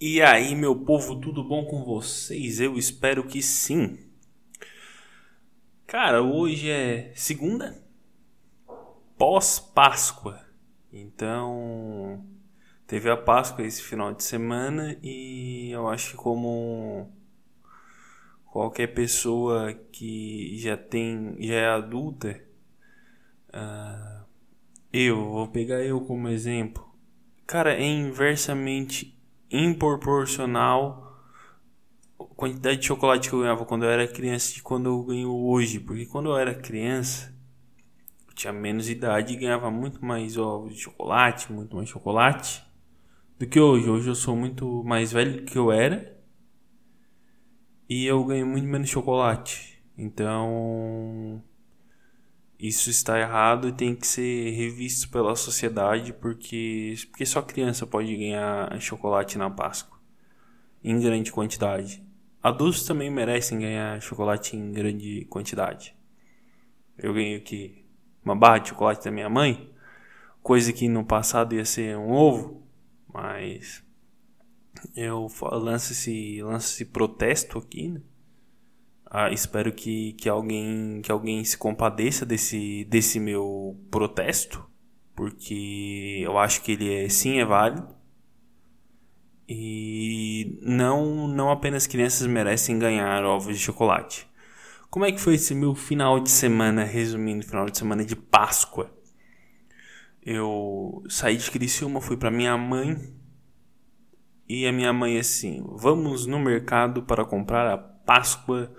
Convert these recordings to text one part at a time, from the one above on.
E aí, meu povo, tudo bom com vocês? Eu espero que sim. Cara, hoje é segunda, pós-Páscoa. Então, teve a Páscoa esse final de semana e eu acho que como qualquer pessoa que já tem, já é adulta, uh, eu vou pegar eu como exemplo. Cara, é inversamente improporcional a quantidade de chocolate que eu ganhava quando eu era criança e quando eu ganho hoje. Porque quando eu era criança, eu tinha menos idade e ganhava muito mais ovos de chocolate, muito mais chocolate do que hoje. Hoje eu sou muito mais velho do que eu era e eu ganho muito menos chocolate. Então, isso está errado e tem que ser revisto pela sociedade porque, porque só criança pode ganhar chocolate na Páscoa em grande quantidade. Adultos também merecem ganhar chocolate em grande quantidade. Eu ganhei aqui uma barra de chocolate da minha mãe, coisa que no passado ia ser um ovo, mas eu lanço esse, lanço esse protesto aqui, né? Ah, espero que, que, alguém, que alguém se compadeça desse, desse meu protesto, porque eu acho que ele é, sim é válido. E não, não apenas crianças merecem ganhar ovos de chocolate. Como é que foi esse meu final de semana, resumindo, final de semana de Páscoa? Eu saí de Criciúma, fui para minha mãe. E a minha mãe assim, vamos no mercado para comprar a Páscoa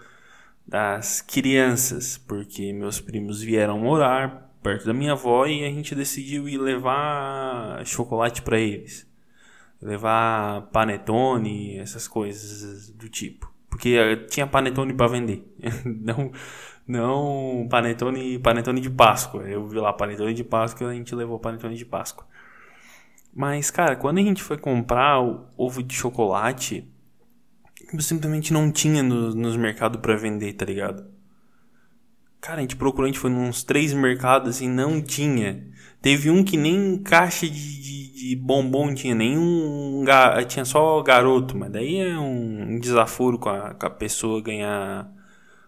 das crianças, porque meus primos vieram morar perto da minha avó e a gente decidiu ir levar chocolate para eles. Levar panetone, essas coisas do tipo. Porque eh, tinha panetone para vender. não não panetone, panetone de Páscoa. Eu vi lá panetone de Páscoa, e a gente levou panetone de Páscoa. Mas, cara, quando a gente foi comprar o ovo de chocolate, simplesmente não tinha no, nos mercados para vender, tá ligado? Cara, a gente procurou, a gente foi uns três mercados e não tinha. Teve um que nem caixa de, de, de bombom tinha, nenhum. Tinha só garoto, mas daí é um, um desaforo com a, com a pessoa ganhar,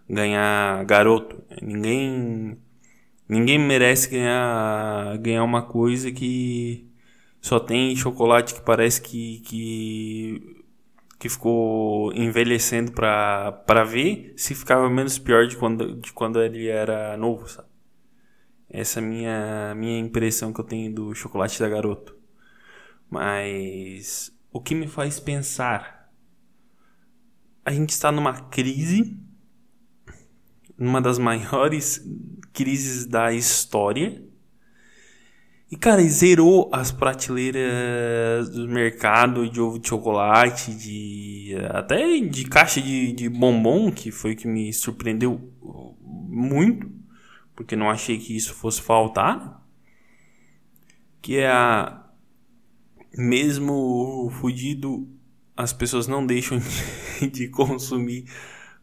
ganhar garoto. Ninguém. Ninguém merece ganhar, ganhar uma coisa que só tem chocolate que parece que, que que ficou envelhecendo para ver se ficava menos pior de quando, de quando ele era novo, sabe? Essa é a minha, minha impressão que eu tenho do chocolate da garoto. Mas o que me faz pensar? A gente está numa crise, numa das maiores crises da história e, cara, zerou as prateleiras do mercado de ovo de chocolate, de até de caixa de, de bombom, que foi que me surpreendeu muito, porque não achei que isso fosse faltar. Que é a. Mesmo fudido, as pessoas não deixam de consumir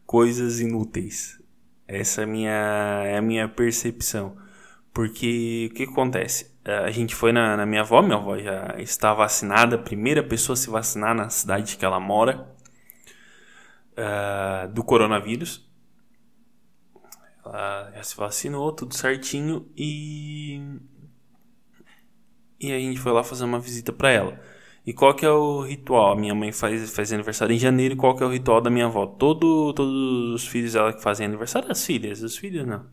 coisas inúteis. Essa é a minha, é a minha percepção. Porque o que acontece? É, a gente foi na, na, minha avó, minha avó já está vacinada, a primeira pessoa a se vacinar na cidade que ela mora uh, do coronavírus. Ela já se vacinou, tudo certinho e. E a gente foi lá fazer uma visita para ela. E qual que é o ritual? A minha mãe faz, faz aniversário em janeiro. Qual que é o ritual da minha avó? Todo, todos os filhos dela que fazem aniversário, as filhas, os filhos não.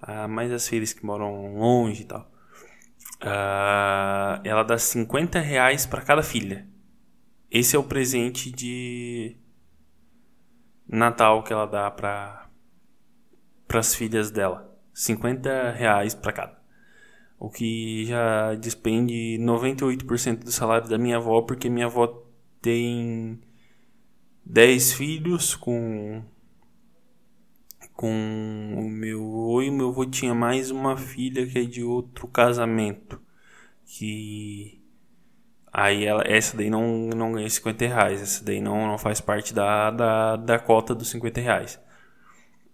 Ah, mas as filhas que moram longe e tal. Uh, ela dá 50 reais para cada filha. Esse é o presente de Natal que ela dá para as filhas dela. 50 reais para cada. O que já despende 98% do salário da minha avó, porque minha avó tem 10 filhos com com o meu avô e o meu avô tinha mais uma filha que é de outro casamento. Que aí ela, essa daí não, não ganha 50 reais, essa daí não, não faz parte da, da, da cota dos 50 reais.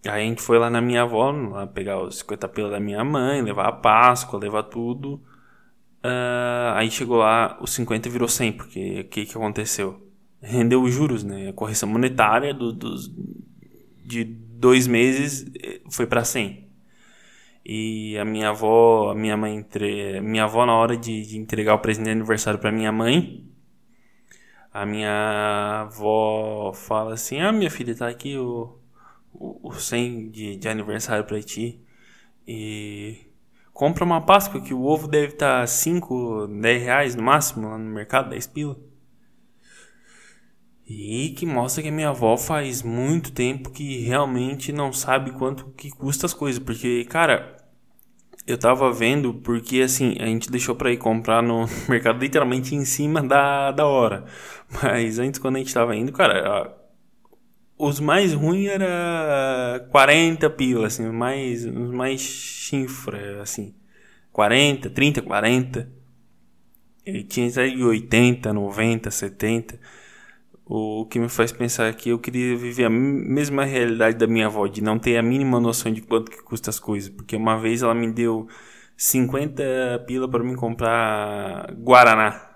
Aí a gente foi lá na minha avó, lá pegar os 50 pila da minha mãe, levar a Páscoa, levar tudo. Uh, aí chegou lá, os 50 virou 100, porque o que, que aconteceu? rendeu os juros, né? A correção monetária do, dos, de dois meses eh, foi para 100. E a minha avó, a minha mãe, entre, minha avó na hora de, de entregar o presente de aniversário para minha mãe, a minha avó fala assim: "Ah, minha filha, tá aqui o o, o 100 de, de aniversário para ti e compra uma Páscoa que o ovo deve estar tá 5, 10 reais no máximo lá no mercado, 10 pila. E que mostra que a minha avó faz muito tempo que realmente não sabe quanto que custa as coisas. Porque, cara, eu tava vendo, porque assim, a gente deixou pra ir comprar no mercado literalmente em cima da, da hora. Mas antes, quando a gente tava indo, cara, os mais ruins era 40 pila, assim, mais, os mais chifra, assim. 40, 30, 40. E tinha aí 80, 90, 70. O que me faz pensar que eu queria viver a mesma realidade da minha avó, de não ter a mínima noção de quanto que custa as coisas. Porque uma vez ela me deu 50 pila para mim comprar Guaraná.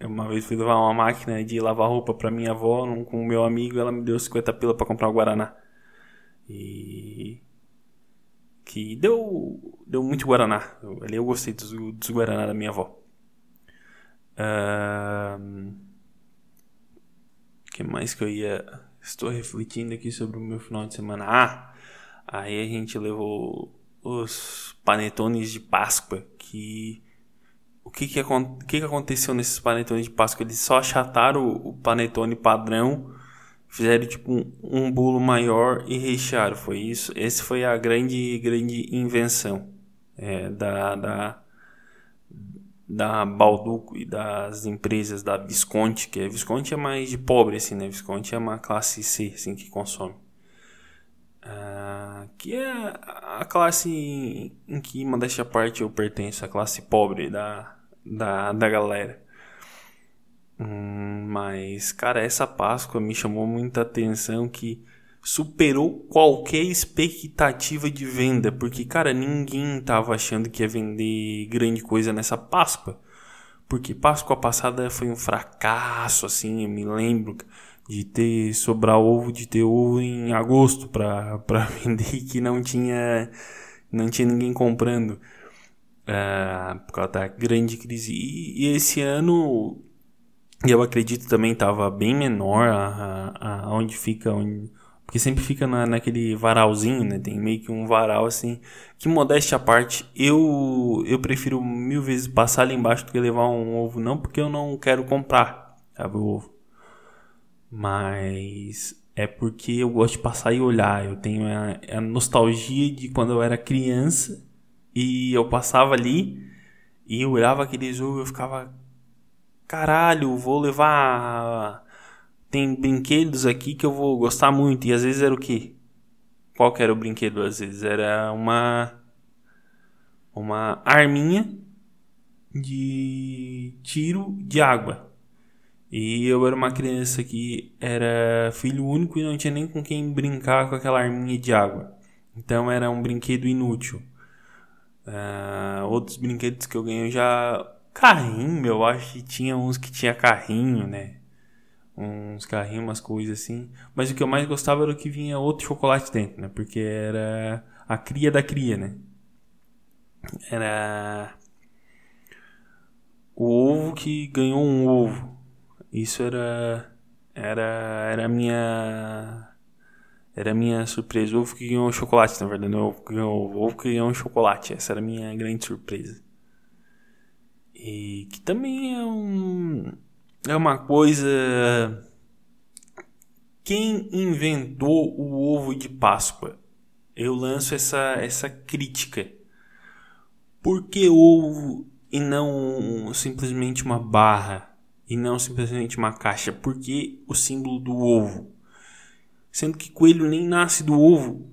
Uma vez fui levar uma máquina de lavar roupa para minha avó com o meu amigo, ela me deu 50 pila para comprar o Guaraná. E que deu deu muito Guaraná. Ali eu gostei dos, dos Guaraná da minha avó. Uh, mais que eu ia. Estou refletindo aqui sobre o meu final de semana. Ah, aí a gente levou os panetones de Páscoa. Que. O que que, o que, que aconteceu nesses panetones de Páscoa? Eles só achataram o, panetone padrão, fizeram tipo um, um bolo maior e rechearam. Foi isso. Esse foi a grande, grande invenção é, da, da da Balduco e das empresas da Visconti, que a Visconti é mais de pobre, assim, né? Visconti é uma classe C, assim, que consome. Uh, que é a classe em, que, modéstia parte, eu pertenço, a classe pobre da, da, da galera. Hum, mas, cara, essa Páscoa me chamou muita atenção que superou qualquer expectativa de venda, porque cara, ninguém tava achando que ia vender grande coisa nessa Páscoa. Porque Páscoa passada foi um fracasso, assim, eu me lembro de ter sobrar ovo, de ter ovo em agosto para vender que não tinha não tinha ninguém comprando uh, por causa da grande crise. E, e esse ano eu acredito também estava bem menor a, a, a onde fica onde, porque sempre fica na, naquele varalzinho, né? Tem meio que um varal assim. Que modéstia à parte, eu, eu prefiro mil vezes passar ali embaixo do que levar um ovo. Não porque eu não quero comprar, sabe, o ovo. Mas é porque eu gosto de passar e olhar. Eu tenho a, a nostalgia de quando eu era criança e eu passava ali e eu olhava aqueles ovos e eu ficava. Caralho, vou levar tem brinquedos aqui que eu vou gostar muito. E às vezes era o quê? Qual que era o brinquedo? Às vezes era uma. Uma arminha de tiro de água. E eu era uma criança que era filho único e não tinha nem com quem brincar com aquela arminha de água. Então era um brinquedo inútil. Uh, outros brinquedos que eu ganhei já. Carrinho, eu acho que tinha uns que tinha carrinho, né? Uns carrinhos, umas coisas assim. Mas o que eu mais gostava era o que vinha outro chocolate dentro, né? Porque era a cria da cria, né? Era o ovo que ganhou um ovo. Isso era era era a minha era a minha surpresa. O ovo que ganhou um chocolate, na verdade, não o ovo que ganhou ovo que ganhou um chocolate. Essa era a minha grande surpresa. E que também é um é uma coisa. Quem inventou o ovo de Páscoa? Eu lanço essa, essa crítica. Por que ovo e não simplesmente uma barra? E não simplesmente uma caixa? Por que o símbolo do ovo? Sendo que coelho nem nasce do ovo.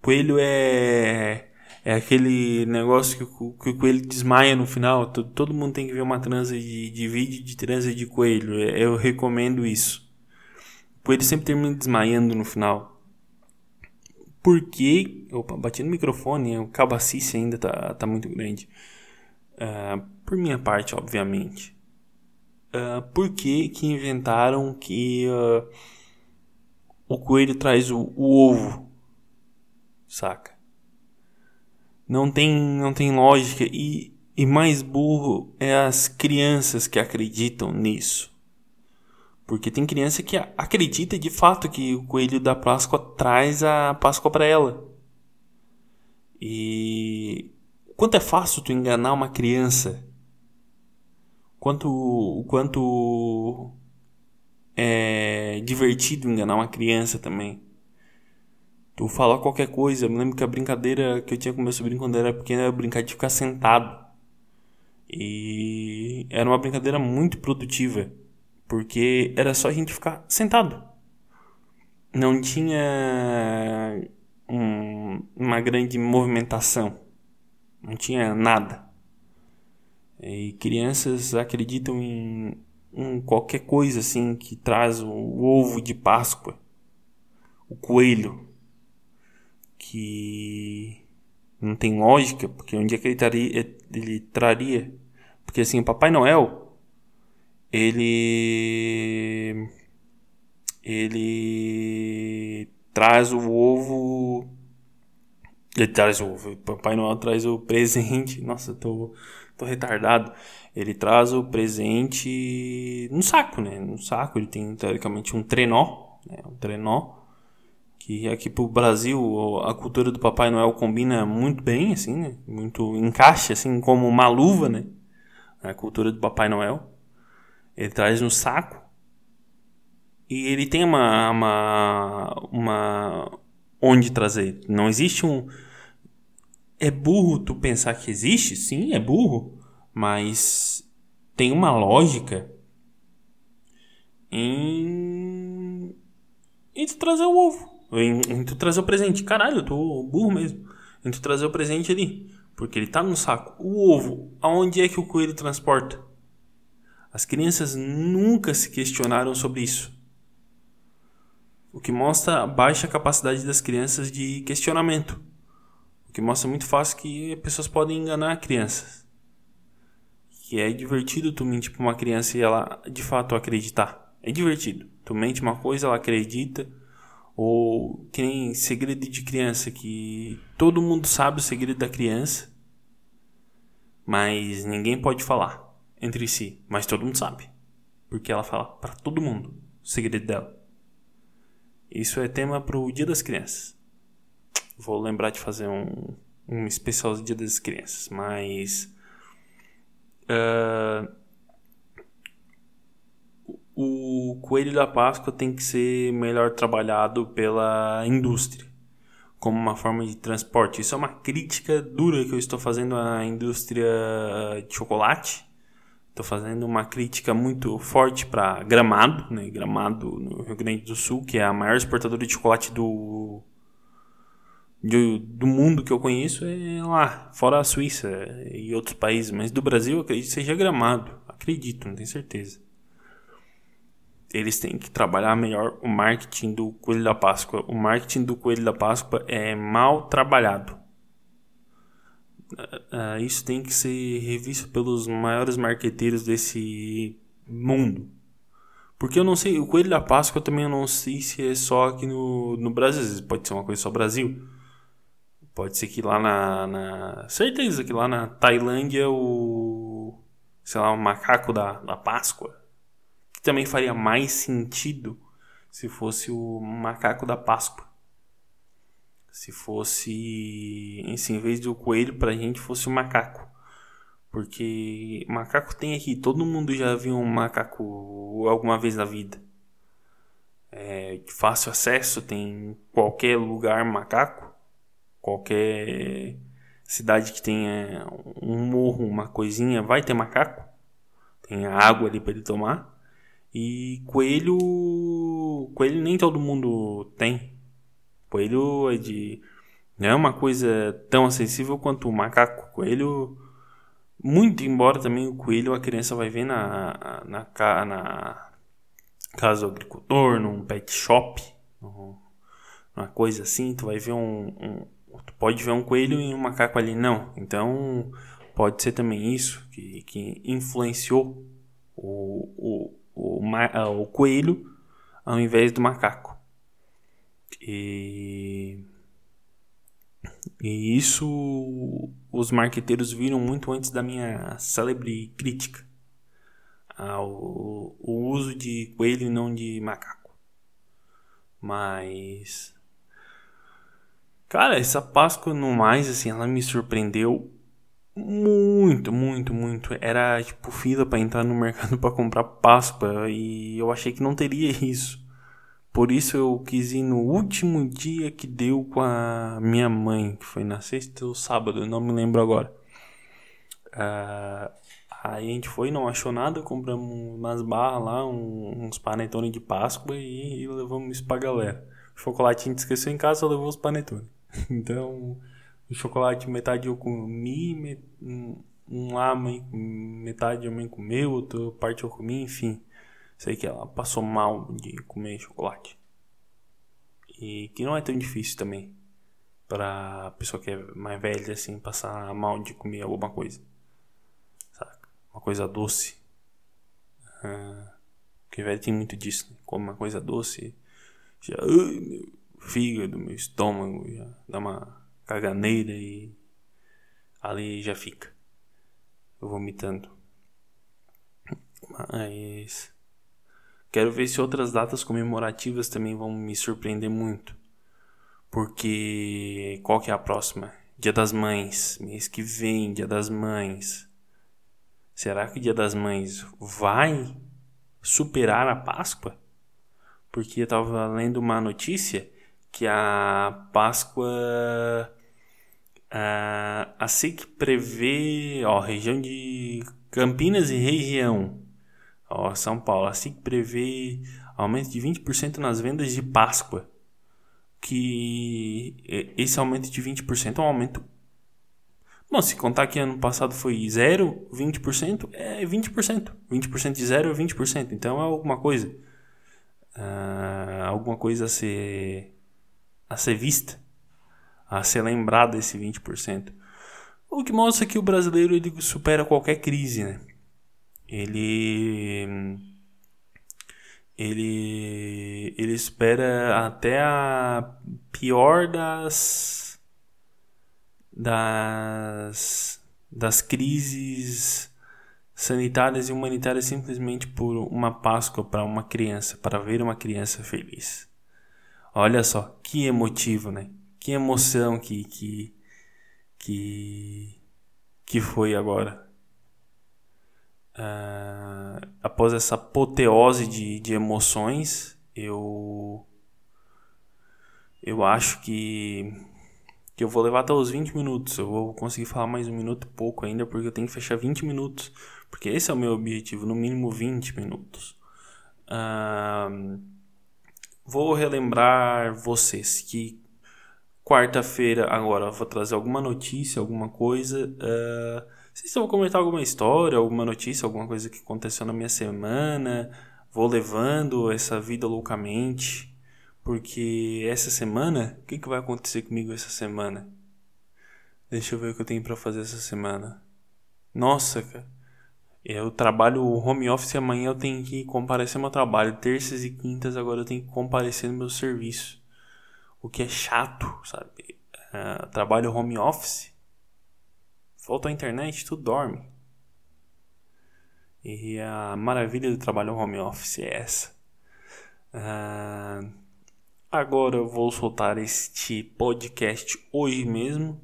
Coelho é é aquele negócio que, o, que o coelho desmaia no final. Todo, todo mundo tem que ver uma transa de, de vídeo de transa de coelho. É, eu recomendo isso. O coelho sempre termina desmaiando no final. Porque. Opa, bati no microfone, o cabacice ainda tá, tá muito grande. Uh, por minha parte, obviamente. uh, por que, que inventaram que uh, o coelho traz o, o, ovo, saca? Não tem, não tem lógica e, e mais burro é as crianças que acreditam nisso. Porque tem criança que acredita de fato que o coelho da Páscoa traz a Páscoa para ela. E quanto é fácil tu enganar uma criança? Quanto quanto é divertido enganar uma criança também. Tu falar qualquer coisa, eu me lembro que a brincadeira que eu tinha com meu sobrinho quando era pequeno era brincar de ficar sentado. E era uma brincadeira muito produtiva porque era só a gente ficar sentado. Não tinha um, uma grande movimentação, não tinha nada. E crianças acreditam em, em qualquer coisa assim que traz o, ovo de Páscoa, o coelho, que não tem lógica, porque onde é que ele traria, ele traria? Porque assim, o Papai Noel ele ele traz o ovo ele traz o ovo Papai Noel traz o presente nossa tô tô retardado ele traz o presente no saco né no saco ele tem teoricamente um trenó né? um trenó que aqui pro Brasil a cultura do Papai Noel combina muito bem assim né? muito encaixa assim como uma luva né a cultura do Papai Noel ele traz no saco. E ele tem uma, uma, uma onde trazer. Não existe um. É burro tu pensar que existe? Sim, é burro. Mas tem uma lógica em. em trazer o ovo. Em, em tu trazer o presente. Caralho, eu tô burro mesmo. Em tu trazer o presente ali. Porque ele tá no saco. O ovo, aonde é que o coelho transporta? As crianças nunca se questionaram sobre isso. O que mostra a baixa capacidade das crianças de questionamento. O que mostra muito fácil que pessoas podem enganar crianças. Que é divertido tu mentir para uma criança e ela de fato acreditar. É divertido. Tu mente uma coisa, ela acredita. Ou que nem segredo de criança, que todo mundo sabe o segredo da criança, mas ninguém pode falar entre si, mas todo mundo sabe. Porque ela fala para todo mundo o segredo dela. Isso é tema pro Dia das Crianças. Vou lembrar de fazer um, um especial do Dia das Crianças, mas. Uh, o coelho da Páscoa tem que ser melhor trabalhado pela indústria como uma forma de transporte. Isso é uma crítica dura que eu estou fazendo à indústria de chocolate Estou fazendo uma crítica muito forte para Gramado, né? Gramado no Rio Grande do Sul, que é a maior exportadora de chocolate do do, do mundo que eu conheço é lá, fora a Suíça e outros países, mas do Brasil acredito que seja Gramado, acredito, não tenho certeza. Eles têm que trabalhar melhor o marketing do Coelho da Páscoa. O marketing do Coelho da Páscoa é mal trabalhado uh, isso tem que ser revisto pelos maiores marqueteiros desse mundo. Porque eu não sei, o Coelho da Páscoa também eu não sei se é só aqui no, no Brasil, pode ser uma coisa só Brasil. Pode ser que lá na, na. Certeza que lá na Tailândia o. Sei lá, o macaco da, da Páscoa. Também faria mais sentido se fosse o macaco da Páscoa se fosse, em vez do coelho pra gente fosse o macaco. Porque macaco tem aqui, todo mundo já viu um macaco alguma vez na vida. É fácil acesso, tem qualquer lugar macaco, qualquer cidade que tenha um morro, uma coisinha, vai ter macaco. Tem água ali para ele tomar. E coelho, coelho nem todo mundo tem. Coelho é de. Não é uma coisa tão acessível quanto o macaco. Coelho. Muito embora também o coelho a criança vai ver na, na, na, na casa do agricultor, num pet shop, uma coisa assim, tu vai ver um, um, tu pode ver um coelho e um macaco ali, não. Então pode ser também isso que, que influenciou o, o, o, ah, o coelho ao invés do macaco. E, e isso os marqueteiros viram muito antes da minha célebre crítica ao o uso de coelho e não de macaco. Mas cara, essa Páscoa no mais assim, ela me surpreendeu muito, muito, muito. Era tipo fila para entrar no mercado para comprar Páscoa e eu achei que não teria isso. Por isso eu quis ir no último dia que deu com a minha mãe, que foi na sexta ou sábado, não me lembro agora. Uh, aí a gente foi, não achou nada, compramos umas barras lá, um, uns panetone de Páscoa e, e levamos isso pra galera. O chocolate a gente esqueceu em casa, levou os panetone. então, o chocolate metade eu comi, um, lá mãe, metade a mãe comeu, outra parte eu comi, enfim. Sei que ela passou mal de comer chocolate. E que não é tão difícil também para pessoa que é mais velha assim passar mal de comer alguma coisa. Saca? Uma coisa doce. Ah, porque velho tem muito disso, né? Come uma coisa doce, já uh, meu fígado, meu estômago já dá uma caganeira e ali já fica vomitando. Mas Quero ver se outras datas comemorativas também vão me surpreender muito. Porque qual que é a próxima? Dia das Mães, mês que vem, Dia das Mães. Será que o Dia das Mães vai superar a Páscoa? Porque eu estava lendo uma notícia que a Páscoa a, a SIC prevê, ó, região de Campinas e região Ó, São Paulo, assim prevê aumento de 20% nas vendas de Páscoa. Que esse aumento de 20% é um aumento. Bom, se contar que ano passado foi 0, 20%, é 20%. 20% de 0 é 20%. Então é alguma coisa. Uh, alguma coisa a ser, a ser vista. A ser lembrada esse 20%. O que mostra que o brasileiro ele supera qualquer crise, né? ele ele ele espera até a pior das das das crises sanitárias e humanitárias simplesmente por uma Páscoa para uma criança, para ver uma criança feliz. Olha só, que emotivo, né? Que emoção que que que, que foi agora uh, após essa apoteose de, de emoções, eu eu acho que que eu vou levar até os 20 minutos. Eu vou conseguir falar mais um minuto e pouco ainda, porque eu tenho que fechar 20 minutos. Porque esse é o meu objetivo, no mínimo 20 minutos. Uh, vou relembrar vocês que quarta-feira, agora, vou trazer alguma notícia, alguma coisa. Uh, sei se eu vou comentar alguma história, alguma notícia, alguma coisa que aconteceu na minha semana. Vou levando essa vida loucamente. Porque essa semana, o que, que vai acontecer comigo essa semana? Deixa eu ver o que eu tenho para fazer essa semana. Nossa, cara. Eu trabalho home office e amanhã eu tenho que comparecer no meu trabalho. Terças e quintas agora eu tenho que comparecer no meu serviço. O que é chato, sabe? Uh, trabalho home office Faltou a internet, tu dorme. E a maravilha do trabalho home office é essa. Uh, agora eu vou soltar este podcast hoje mesmo.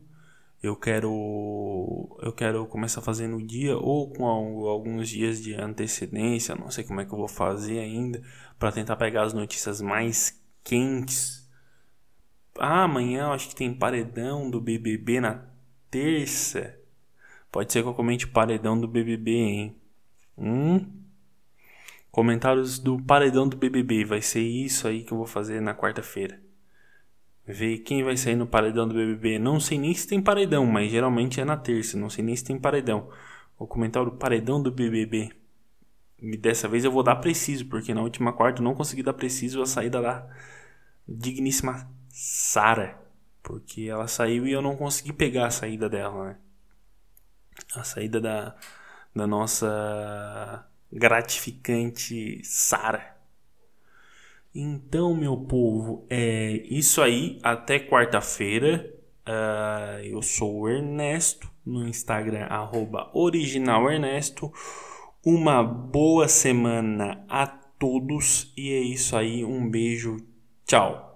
Eu quero eu quero começar a fazer no dia ou com alguns dias de antecedência, não sei como é que eu vou fazer ainda para tentar pegar as notícias mais quentes. Ah, amanhã acho que tem paredão do BBB na terça. Pode ser que eu comente paredão do BBB, hein? Hum? Comentários do paredão do BBB. Vai ser isso aí que eu vou fazer na quarta-feira. Ver quem vai sair no paredão do BBB. Não sei nem se tem paredão, mas geralmente é na terça. Não sei nem se tem paredão. Vou comentar o paredão do BBB. E dessa vez eu vou dar preciso, porque na última quarta eu não consegui dar preciso a saída da digníssima Sara. Porque ela saiu e eu não consegui pegar a saída dela, né? a saída da, da nossa gratificante Sara. Então, meu povo, é isso aí. Até quarta-feira. Uh, eu sou o Ernesto no Instagram, arroba originalernesto. Uma boa semana a todos e é isso aí. Um beijo, tchau.